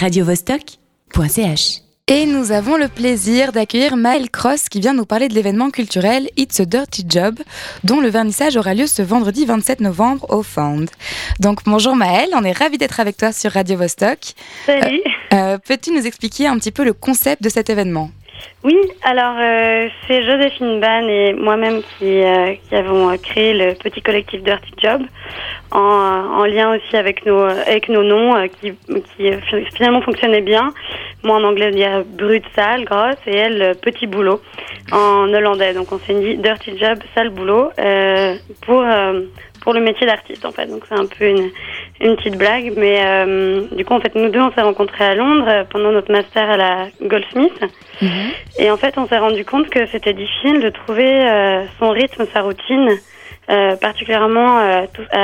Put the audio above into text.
radiovostok.ch. Et nous avons le plaisir d'accueillir Maëlle Cross qui vient nous parler de l'événement culturel It's a Dirty Job, dont le vernissage aura lieu ce vendredi 27 novembre au Found. Donc bonjour Maëlle, on est ravis d'être avec toi sur Radio Vostok. Salut. Euh, euh, Peux-tu nous expliquer un petit peu le concept de cet événement? Oui, alors euh, c'est Joséphine Ban et moi-même qui, euh, qui avons créé le petit collectif Dirty Job en, en lien aussi avec nos, avec nos noms euh, qui, qui finalement fonctionnaient bien. Moi en anglais, on dit brut, sale, grosse et elle, petit boulot en hollandais. Donc on s'est dit Dirty Job, sale boulot euh, pour, euh, pour le métier d'artiste en fait. Donc c'est un peu une, une petite blague. Mais euh, du coup, en fait, nous deux, on s'est rencontrés à Londres euh, pendant notre master à la Goldsmith. Et en fait, on s'est rendu compte que c'était difficile de trouver euh, son rythme, sa routine, euh, particulièrement euh, tout- à